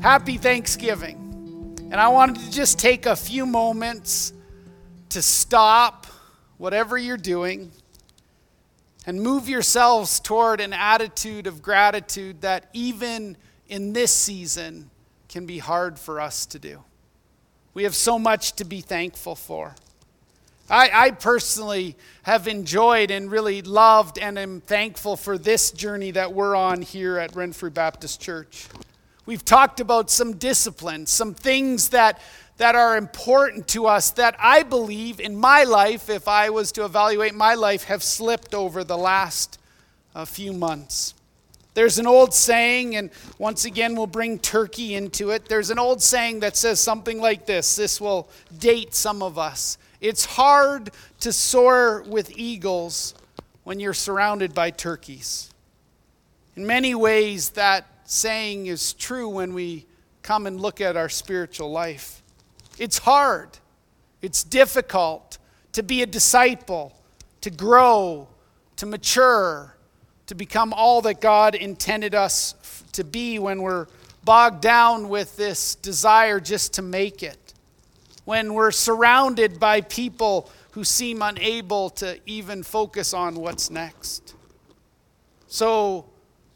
Happy Thanksgiving. And I wanted to just take a few moments to stop whatever you're doing and move yourselves toward an attitude of gratitude that even in this season can be hard for us to do. We have so much to be thankful for. I, I, personally have enjoyed and really loved and am thankful for this journey that we're on here at Renfrew Baptist Church. We've talked about some disciplines, some things that, that are important to us that I believe in my life, if I was to evaluate my life, have slipped over the last uh, few months. There's an old saying, and once again, we'll bring turkey into it. There's an old saying that says something like this. This will date some of us. It's hard to soar with eagles when you're surrounded by turkeys. In many ways, that saying is true when we come and look at our spiritual life. It's hard, it's difficult to be a disciple, to grow, to mature, to become all that God intended us to be when we're bogged down with this desire just to make it. When we're surrounded by people who seem unable to even focus on what's next. So,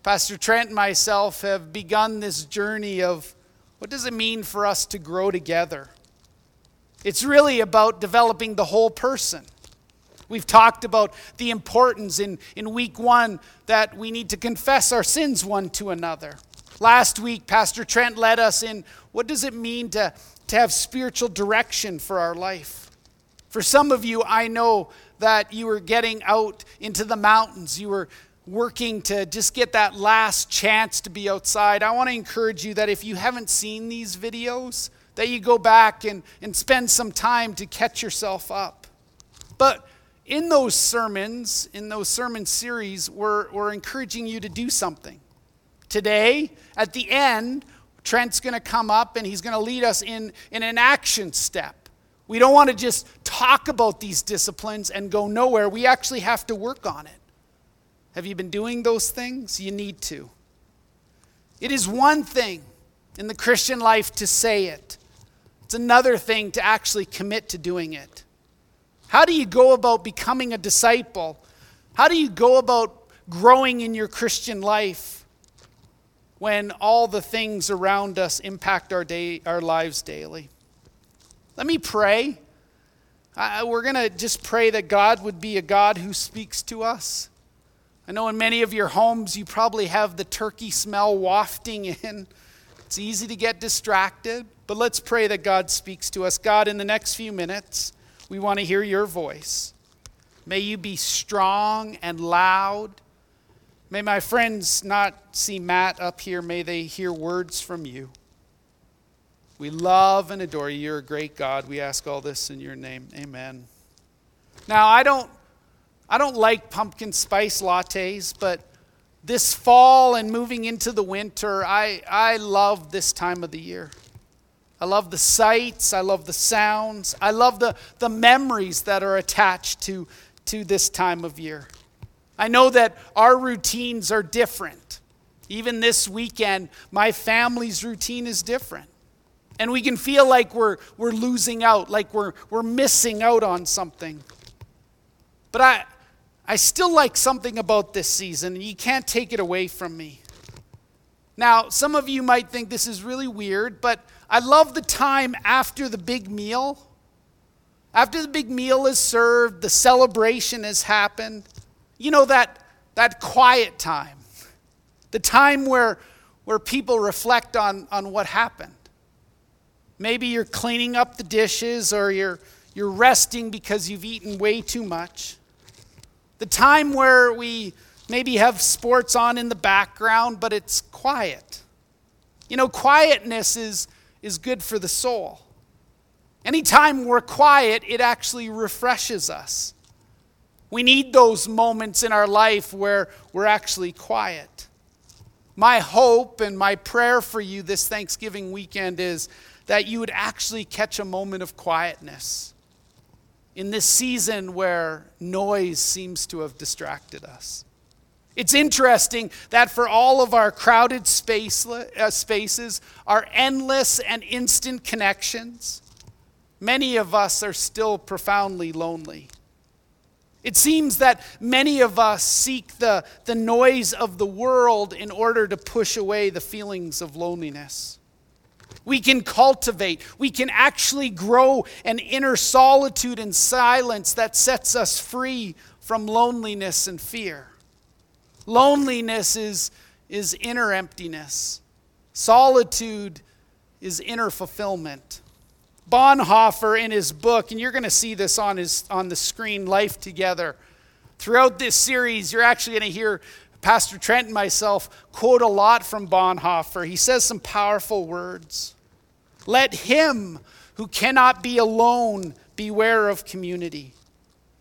Pastor Trent and myself have begun this journey of what does it mean for us to grow together? It's really about developing the whole person. We've talked about the importance in, in week one that we need to confess our sins one to another. Last week, Pastor Trent led us in what does it mean to, to have spiritual direction for our life? For some of you, I know that you were getting out into the mountains. You were working to just get that last chance to be outside, I want to encourage you that if you haven't seen these videos, that you go back and, and spend some time to catch yourself up. But in those sermons, in those sermon series, we're, we're encouraging you to do something. Today, at the end, Trent's going to come up and he's going to lead us in, in an action step. We don't want to just talk about these disciplines and go nowhere. We actually have to work on it. Have you been doing those things? You need to. It is one thing in the Christian life to say it, it's another thing to actually commit to doing it. How do you go about becoming a disciple? How do you go about growing in your Christian life when all the things around us impact our, day, our lives daily? Let me pray. Uh, we're going to just pray that God would be a God who speaks to us I know in many of your homes you probably have the turkey smell wafting in. It's easy to get distracted, but let's pray that God speaks to us. God, in the next few minutes, we want to hear your voice. May you be strong and loud. May my friends not see Matt up here. May they hear words from you. We love and adore you. You're a great God. We ask all this in your name. Amen. Now, I don't I don't like pumpkin spice lattes, but this fall and moving into the winter, I, I love this time of the year. I love the sights, I love the sounds, I love the, the memories that are attached to, to this time of year. I know that our routines are different. Even this weekend, my family's routine is different. And we can feel like we're, we're losing out, like we're, we're missing out on something. But I, I still like something about this season, and you can't take it away from me. Now, some of you might think this is really weird, but I love the time after the big meal. After the big meal is served, the celebration has happened. You know, that, that quiet time, the time where, where people reflect on, on what happened. Maybe you're cleaning up the dishes or you're, you're resting because you've eaten way too much the time where we maybe have sports on in the background, but it's quiet. You know, quietness is, is good for the soul. Anytime we're quiet, it actually refreshes us. We need those moments in our life where we're actually quiet. My hope and my prayer for you this Thanksgiving weekend is that you would actually catch a moment of quietness in this season where noise seems to have distracted us. It's interesting that for all of our crowded space, uh, spaces, our endless and instant connections, many of us are still profoundly lonely. It seems that many of us seek the, the noise of the world in order to push away the feelings of loneliness. We can cultivate, we can actually grow an inner solitude and silence that sets us free from loneliness and fear. Loneliness is, is inner emptiness, solitude is inner fulfillment. Bonhoeffer, in his book, and you're going to see this on, his, on the screen, Life Together. Throughout this series, you're actually going to hear Pastor Trent and myself quote a lot from Bonhoeffer. He says some powerful words. Let him who cannot be alone beware of community.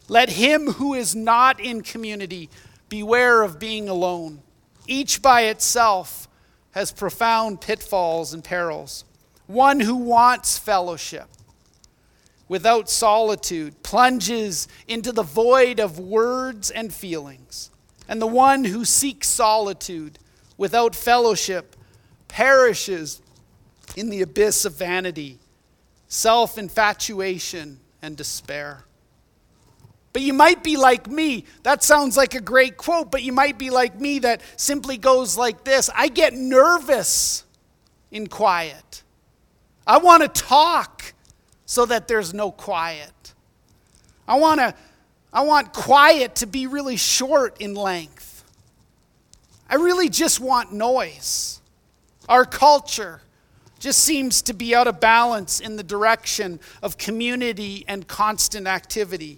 Let him who is not in community beware of being alone. Each by itself has profound pitfalls and perils. One who wants fellowship without solitude plunges into the void of words and feelings. And the one who seeks solitude without fellowship perishes in the abyss of vanity, self infatuation, and despair. But you might be like me. That sounds like a great quote, but you might be like me that simply goes like this I get nervous in quiet. I want to talk so that there's no quiet. I want to I want quiet to be really short in length. I really just want noise. Our culture just seems to be out of balance in the direction of community and constant activity.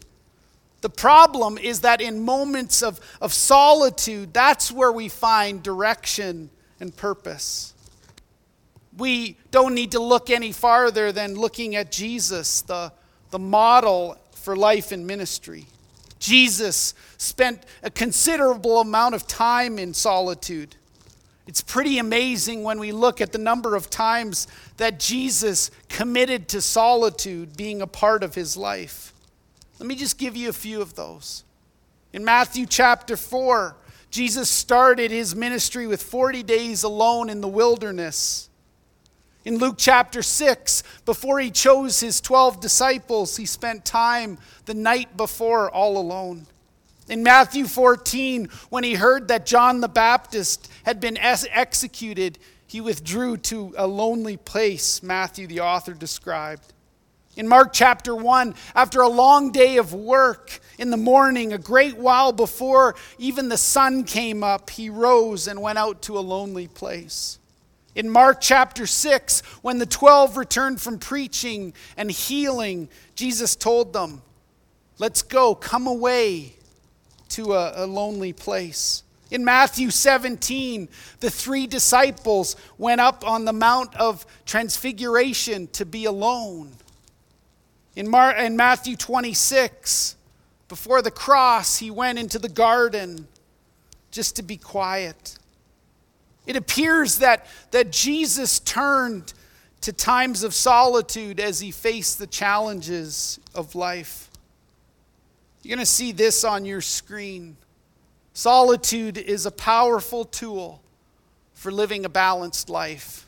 The problem is that in moments of, of solitude, that's where we find direction and purpose. We don't need to look any farther than looking at Jesus, the, the model for life and ministry. Jesus spent a considerable amount of time in solitude. It's pretty amazing when we look at the number of times that Jesus committed to solitude being a part of his life. Let me just give you a few of those. In Matthew chapter 4, Jesus started his ministry with 40 days alone in the wilderness. In Luke chapter 6, before he chose his 12 disciples, he spent time the night before all alone. In Matthew 14, when he heard that John the Baptist had been executed, he withdrew to a lonely place, Matthew the author described. In Mark chapter 1, after a long day of work in the morning, a great while before even the sun came up, he rose and went out to a lonely place. In Mark chapter 6, when the 12 returned from preaching and healing, Jesus told them, Let's go, come away to a, a lonely place. In Matthew 17, the three disciples went up on the Mount of Transfiguration to be alone. In, Mar- in Matthew 26, before the cross, he went into the garden just to be quiet. It appears that, that Jesus turned to times of solitude as he faced the challenges of life. You're going to see this on your screen. Solitude is a powerful tool for living a balanced life.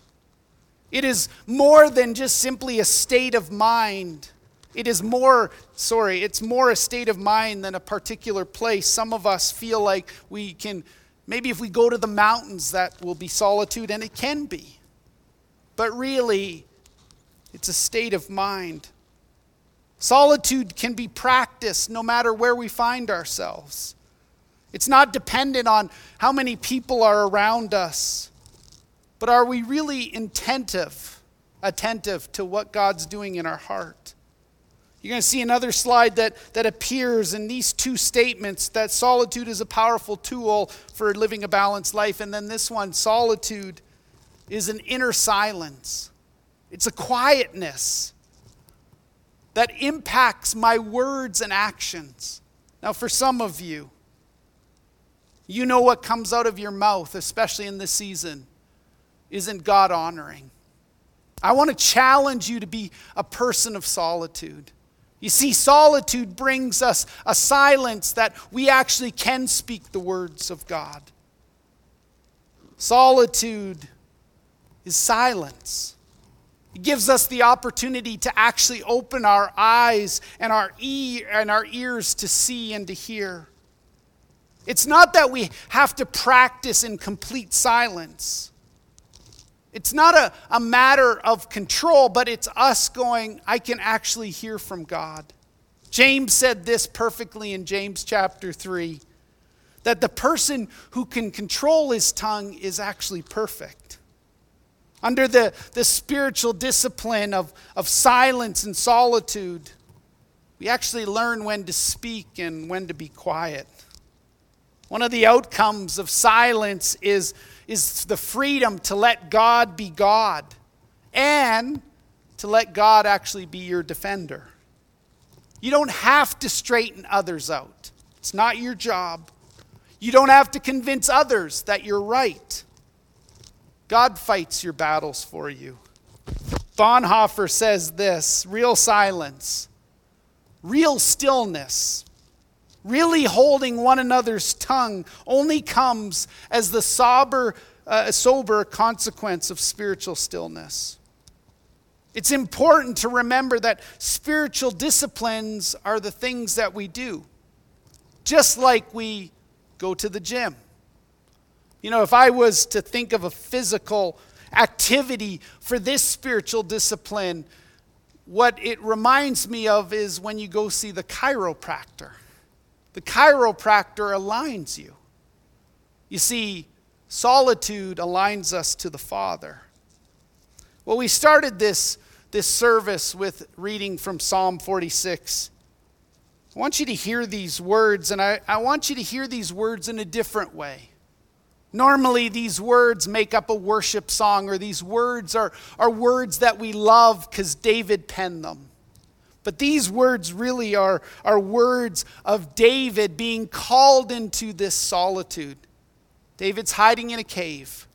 It is more than just simply a state of mind it is more, sorry, it's more a state of mind than a particular place. Some of us feel like we can, maybe if we go to the mountains, that will be solitude, and it can be. But really, it's a state of mind. Solitude can be practiced no matter where we find ourselves. It's not dependent on how many people are around us, but are we really attentive, attentive to what God's doing in our heart? You're going to see another slide that, that appears in these two statements that solitude is a powerful tool for living a balanced life. And then this one solitude is an inner silence, it's a quietness that impacts my words and actions. Now, for some of you, you know what comes out of your mouth, especially in this season, isn't God honoring. I want to challenge you to be a person of solitude. You see, solitude brings us a silence that we actually can speak the words of God. Solitude is silence. It gives us the opportunity to actually open our eyes and our, ear, and our ears to see and to hear. It's not that we have to practice in complete silence. It's not a, a matter of control, but it's us going, I can actually hear from God. James said this perfectly in James chapter 3 that the person who can control his tongue is actually perfect. Under the, the spiritual discipline of, of silence and solitude, we actually learn when to speak and when to be quiet. One of the outcomes of silence is, is the freedom to let God be God and to let God actually be your defender. You don't have to straighten others out, it's not your job. You don't have to convince others that you're right. God fights your battles for you. Bonhoeffer says this real silence, real stillness, really holding one another's tongue only comes as the sober, uh, sober consequence of spiritual stillness. It's important to remember that spiritual disciplines are the things that we do, just like we go to the gym. You know, if I was to think of a physical activity for this spiritual discipline, what it reminds me of is when you go see the chiropractor. The chiropractor aligns you. You see, solitude aligns us to the Father. Well, we started this, this service with reading from Psalm 46. I want you to hear these words, and I, I want you to hear these words in a different way. Normally, these words make up a worship song, or these words are, are words that we love because David penned them. But these words really are, are words of David being called into this solitude. David's hiding in a cave.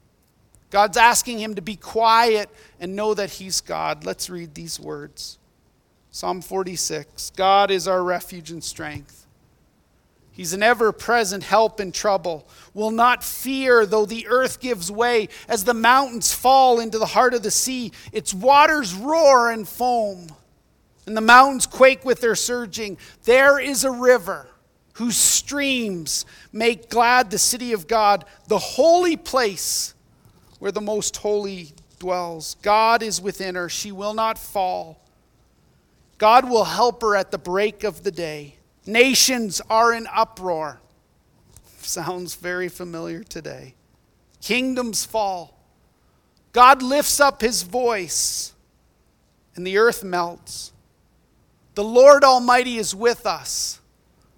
God's asking him to be quiet and know that he's God. Let's read these words. Psalm 46 God is our refuge and strength. He's an ever present help in trouble. Will not fear though the earth gives way, as the mountains fall into the heart of the sea. Its waters roar and foam, and the mountains quake with their surging. There is a river whose streams make glad the city of God, the holy place where the most holy dwells. God is within her, she will not fall. God will help her at the break of the day. Nations are in uproar. Sounds very familiar today. Kingdoms fall. God lifts up his voice, and the earth melts. The Lord Almighty is with us.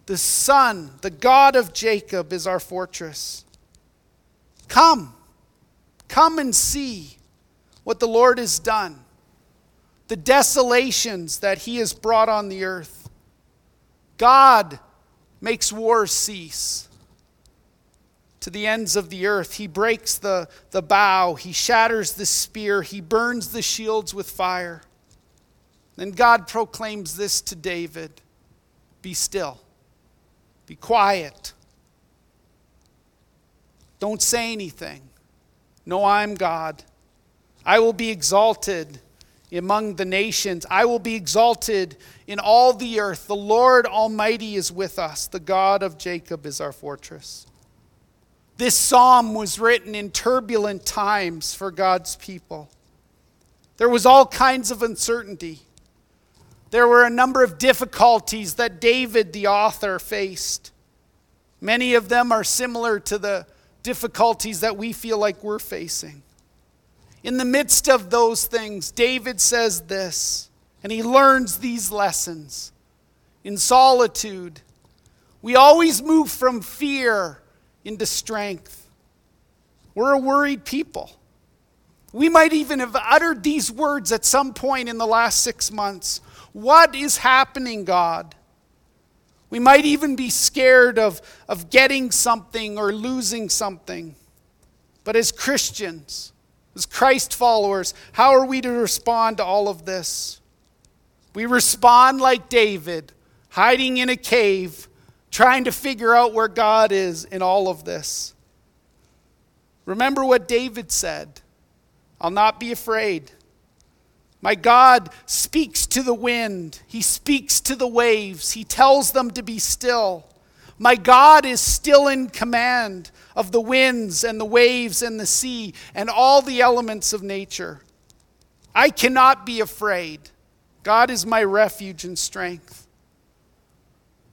The Son, the God of Jacob, is our fortress. Come, come and see what the Lord has done the desolations that he has brought on the earth. God makes wars cease to the ends of the earth. He breaks the, the bow, he shatters the spear, he burns the shields with fire. Then God proclaims this to David Be still, be quiet. Don't say anything. Know, I'm God. I will be exalted among the nations. I will be exalted in all the earth. The Lord Almighty is with us. The God of Jacob is our fortress. This psalm was written in turbulent times for God's people. There was all kinds of uncertainty. There were a number of difficulties that David, the author, faced. Many of them are similar to the difficulties that we feel like we're facing. In the midst of those things, David says this, and he learns these lessons. In solitude, we always move from fear into strength. We're a worried people. We might even have uttered these words at some point in the last six months. What is happening, God? We might even be scared of, of getting something or losing something. But as Christians, as Christ followers, how are we to respond to all of this? We respond like David, hiding in a cave, trying to figure out where God is in all of this. Remember what David said I'll not be afraid. My God speaks to the wind, He speaks to the waves, He tells them to be still. My God is still in command of the winds and the waves and the sea and all the elements of nature. I cannot be afraid. God is my refuge and strength.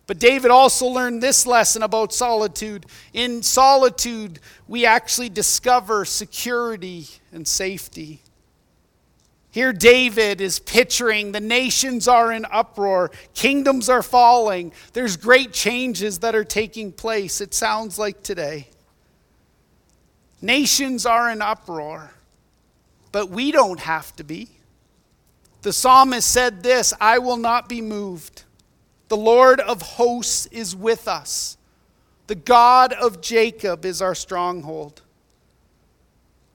But David also learned this lesson about solitude. In solitude, we actually discover security and safety. Here, David is picturing the nations are in uproar, kingdoms are falling, there's great changes that are taking place. It sounds like today. Nations are in uproar, but we don't have to be. The psalmist said this I will not be moved. The Lord of hosts is with us. The God of Jacob is our stronghold.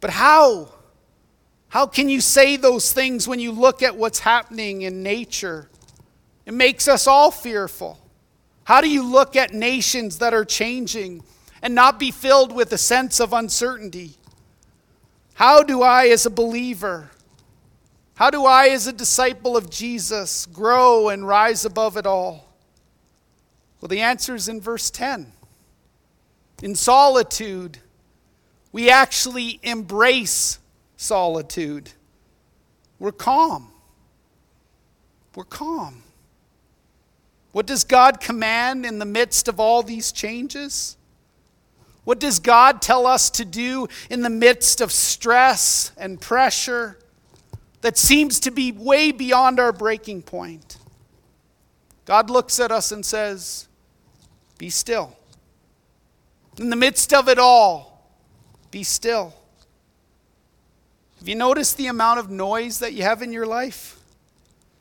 But how? How can you say those things when you look at what's happening in nature? It makes us all fearful. How do you look at nations that are changing and not be filled with a sense of uncertainty? How do I, as a believer, how do I, as a disciple of Jesus, grow and rise above it all? Well, the answer is in verse 10. In solitude, we actually embrace solitude. We're calm. We're calm. What does God command in the midst of all these changes? What does God tell us to do in the midst of stress and pressure that seems to be way beyond our breaking point? God looks at us and says, Be still. In the midst of it all, be still. Have you noticed the amount of noise that you have in your life?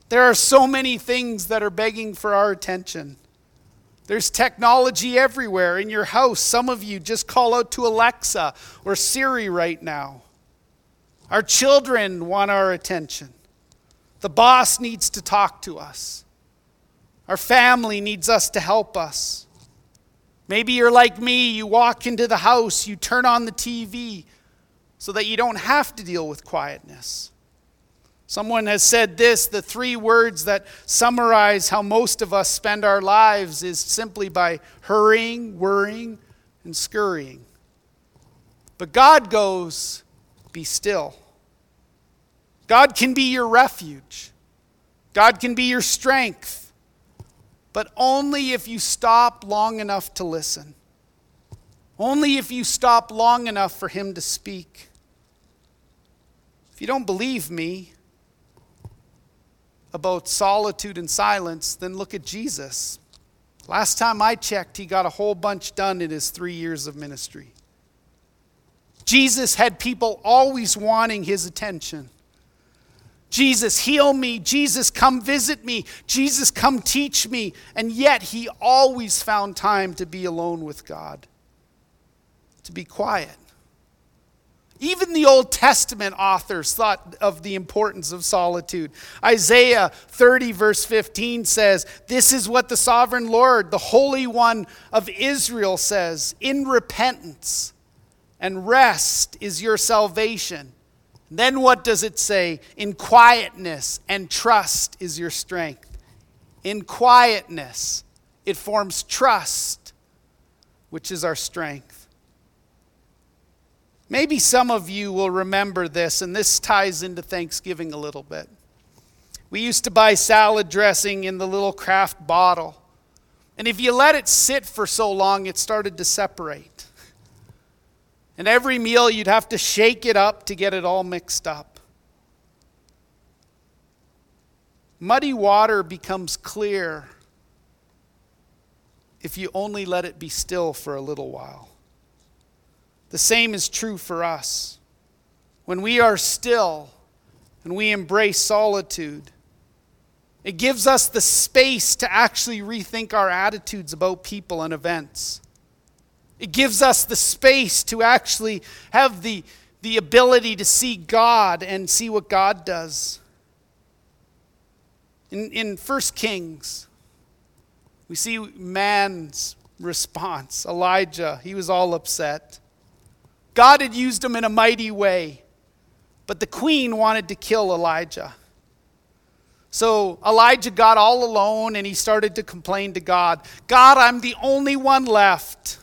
There are so many things that are begging for our attention. There's technology everywhere in your house. Some of you just call out to Alexa or Siri right now. Our children want our attention. The boss needs to talk to us. Our family needs us to help us. Maybe you're like me, you walk into the house, you turn on the TV, so that you don't have to deal with quietness. Someone has said this the three words that summarize how most of us spend our lives is simply by hurrying, worrying, and scurrying. But God goes, be still. God can be your refuge, God can be your strength, but only if you stop long enough to listen. Only if you stop long enough for Him to speak. If you don't believe me about solitude and silence, then look at Jesus. Last time I checked, he got a whole bunch done in his three years of ministry. Jesus had people always wanting his attention. Jesus, heal me. Jesus, come visit me. Jesus, come teach me. And yet, he always found time to be alone with God, to be quiet. Even the Old Testament authors thought of the importance of solitude. Isaiah 30, verse 15 says, This is what the sovereign Lord, the Holy One of Israel, says In repentance and rest is your salvation. Then what does it say? In quietness and trust is your strength. In quietness, it forms trust, which is our strength. Maybe some of you will remember this, and this ties into Thanksgiving a little bit. We used to buy salad dressing in the little Kraft bottle. And if you let it sit for so long, it started to separate. And every meal, you'd have to shake it up to get it all mixed up. Muddy water becomes clear if you only let it be still for a little while. The same is true for us. When we are still and we embrace solitude, it gives us the space to actually rethink our attitudes about people and events. It gives us the space to actually have the, the ability to see God and see what God does. In, in 1 Kings, we see man's response. Elijah, he was all upset. God had used him in a mighty way, but the queen wanted to kill Elijah. So Elijah got all alone and he started to complain to God God, I'm the only one left.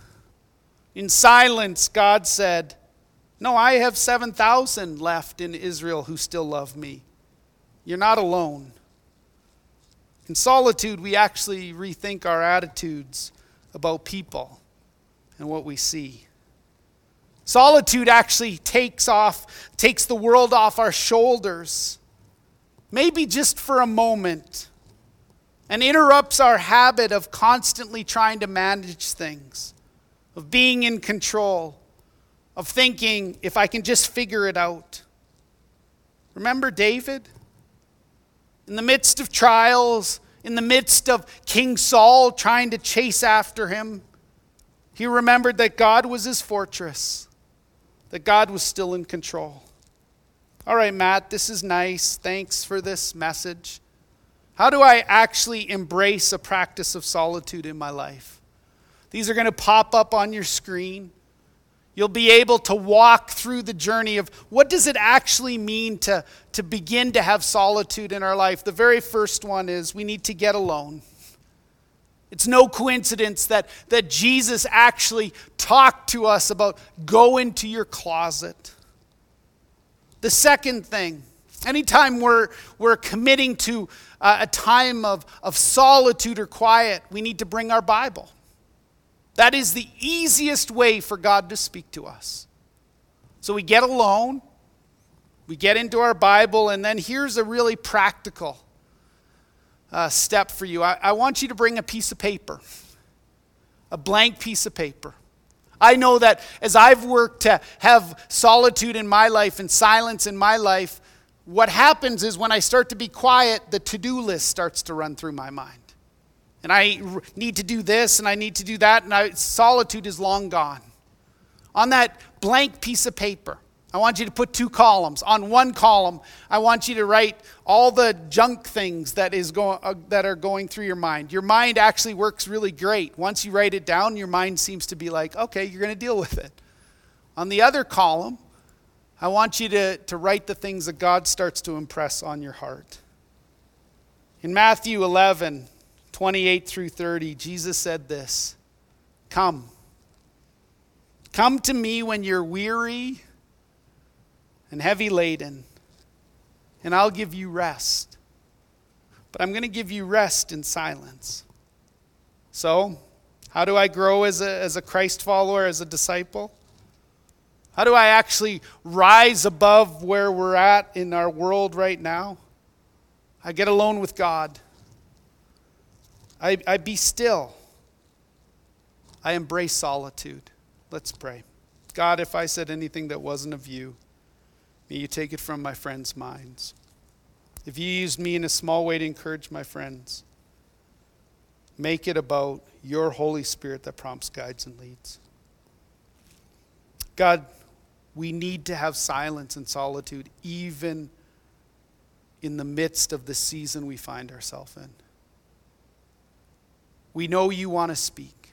In silence, God said, No, I have 7,000 left in Israel who still love me. You're not alone. In solitude, we actually rethink our attitudes about people and what we see. Solitude actually takes off, takes the world off our shoulders, maybe just for a moment, and interrupts our habit of constantly trying to manage things, of being in control, of thinking, if I can just figure it out. Remember David? In the midst of trials, in the midst of King Saul trying to chase after him, he remembered that God was his fortress that God was still in control. All right, Matt, this is nice. Thanks for this message. How do I actually embrace a practice of solitude in my life? These are going to pop up on your screen. You'll be able to walk through the journey of what does it actually mean to, to begin to have solitude in our life. The very first one is we need to get alone. It's no coincidence that, that Jesus actually talked to us about go into your closet. The second thing, anytime we're, we're committing to uh, a time of, of solitude or quiet, we need to bring our Bible. That is the easiest way for God to speak to us. So we get alone, we get into our Bible, and then here's a really practical uh, step for you. I, I want you to bring a piece of paper, a blank piece of paper. I know that as I've worked to have solitude in my life and silence in my life, what happens is when I start to be quiet, the to do list starts to run through my mind. And I need to do this and I need to do that, and I, solitude is long gone. On that blank piece of paper, I want you to put two columns. On one column, I want you to write all the junk things that, is go- uh, that are going through your mind. Your mind actually works really great. Once you write it down, your mind seems to be like, okay, you're going to deal with it. On the other column, I want you to, to write the things that God starts to impress on your heart. In Matthew 11, 28 through 30, Jesus said this Come. Come to me when you're weary and heavy laden, and I'll give you rest. But I'm going to give you rest in silence. So, how do I grow as a, as a Christ follower, as a disciple? How do I actually rise above where we're at in our world right now? I get alone with God. I, I be still. I embrace solitude. Let's pray. God, if I said anything that wasn't of you, May you take it from my friends' minds. If you used me in a small way to encourage my friends, make it about your Holy Spirit that prompts, guides, and leads. God, we need to have silence and solitude even in the midst of the season we find ourselves in. We know you want to speak.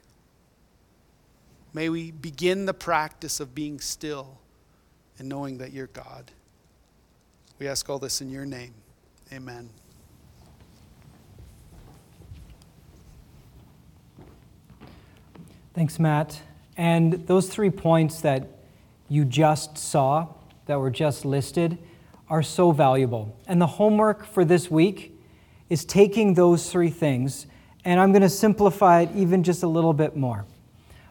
May we begin the practice of being still and knowing that you're God. We ask all this in your name. Amen. Thanks, Matt. And those three points that you just saw, that were just listed, are so valuable. And the homework for this week is taking those three things, and I'm going to simplify it even just a little bit more.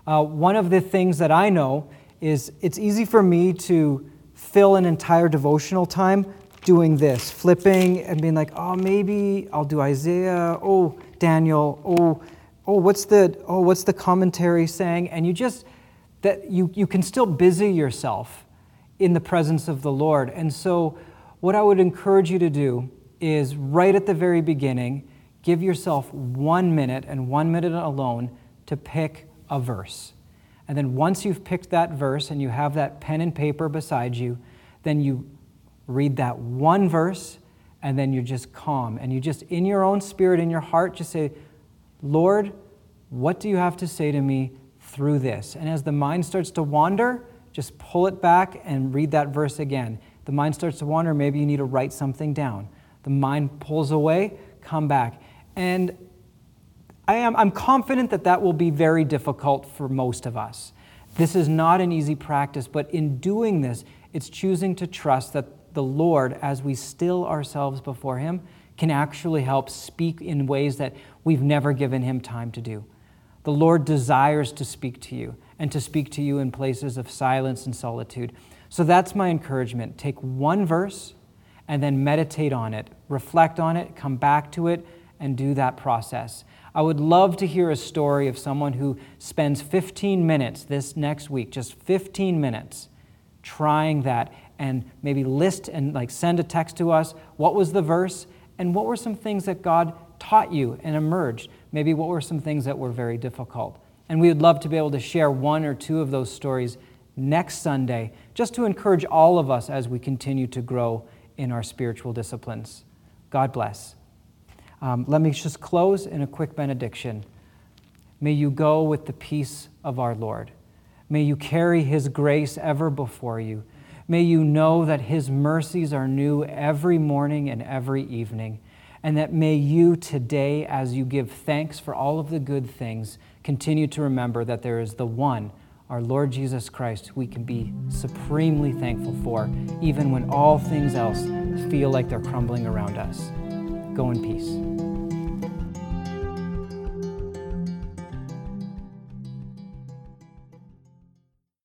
Uh, one of the things that I know is it's easy for me to fill an entire devotional time doing this, flipping and being like, oh, maybe I'll do Isaiah. Oh, Daniel. Oh, oh, what's the oh, what's the commentary saying? And you just that you you can still busy yourself in the presence of the Lord. And so, what I would encourage you to do is right at the very beginning, give yourself one minute and one minute alone to pick a verse. And then once you've picked that verse and you have that pen and paper beside you, then you read that one verse and then you're just calm. And you just, in your own spirit, in your heart, just say, Lord, what do you have to say to me through this? And as the mind starts to wander, just pull it back and read that verse again. The mind starts to wander, maybe you need to write something down. The mind pulls away, come back. And I am, I'm confident that that will be very difficult for most of us. This is not an easy practice, but in doing this, it's choosing to trust that the Lord, as we still ourselves before Him, can actually help speak in ways that we've never given Him time to do. The Lord desires to speak to you and to speak to you in places of silence and solitude. So that's my encouragement. Take one verse and then meditate on it, reflect on it, come back to it, and do that process. I would love to hear a story of someone who spends 15 minutes this next week, just 15 minutes, trying that and maybe list and like send a text to us. What was the verse? And what were some things that God taught you and emerged? Maybe what were some things that were very difficult? And we would love to be able to share one or two of those stories next Sunday, just to encourage all of us as we continue to grow in our spiritual disciplines. God bless. Um, let me just close in a quick benediction. May you go with the peace of our Lord. May you carry his grace ever before you. May you know that his mercies are new every morning and every evening. And that may you today, as you give thanks for all of the good things, continue to remember that there is the one, our Lord Jesus Christ, we can be supremely thankful for, even when all things else feel like they're crumbling around us. Go in peace.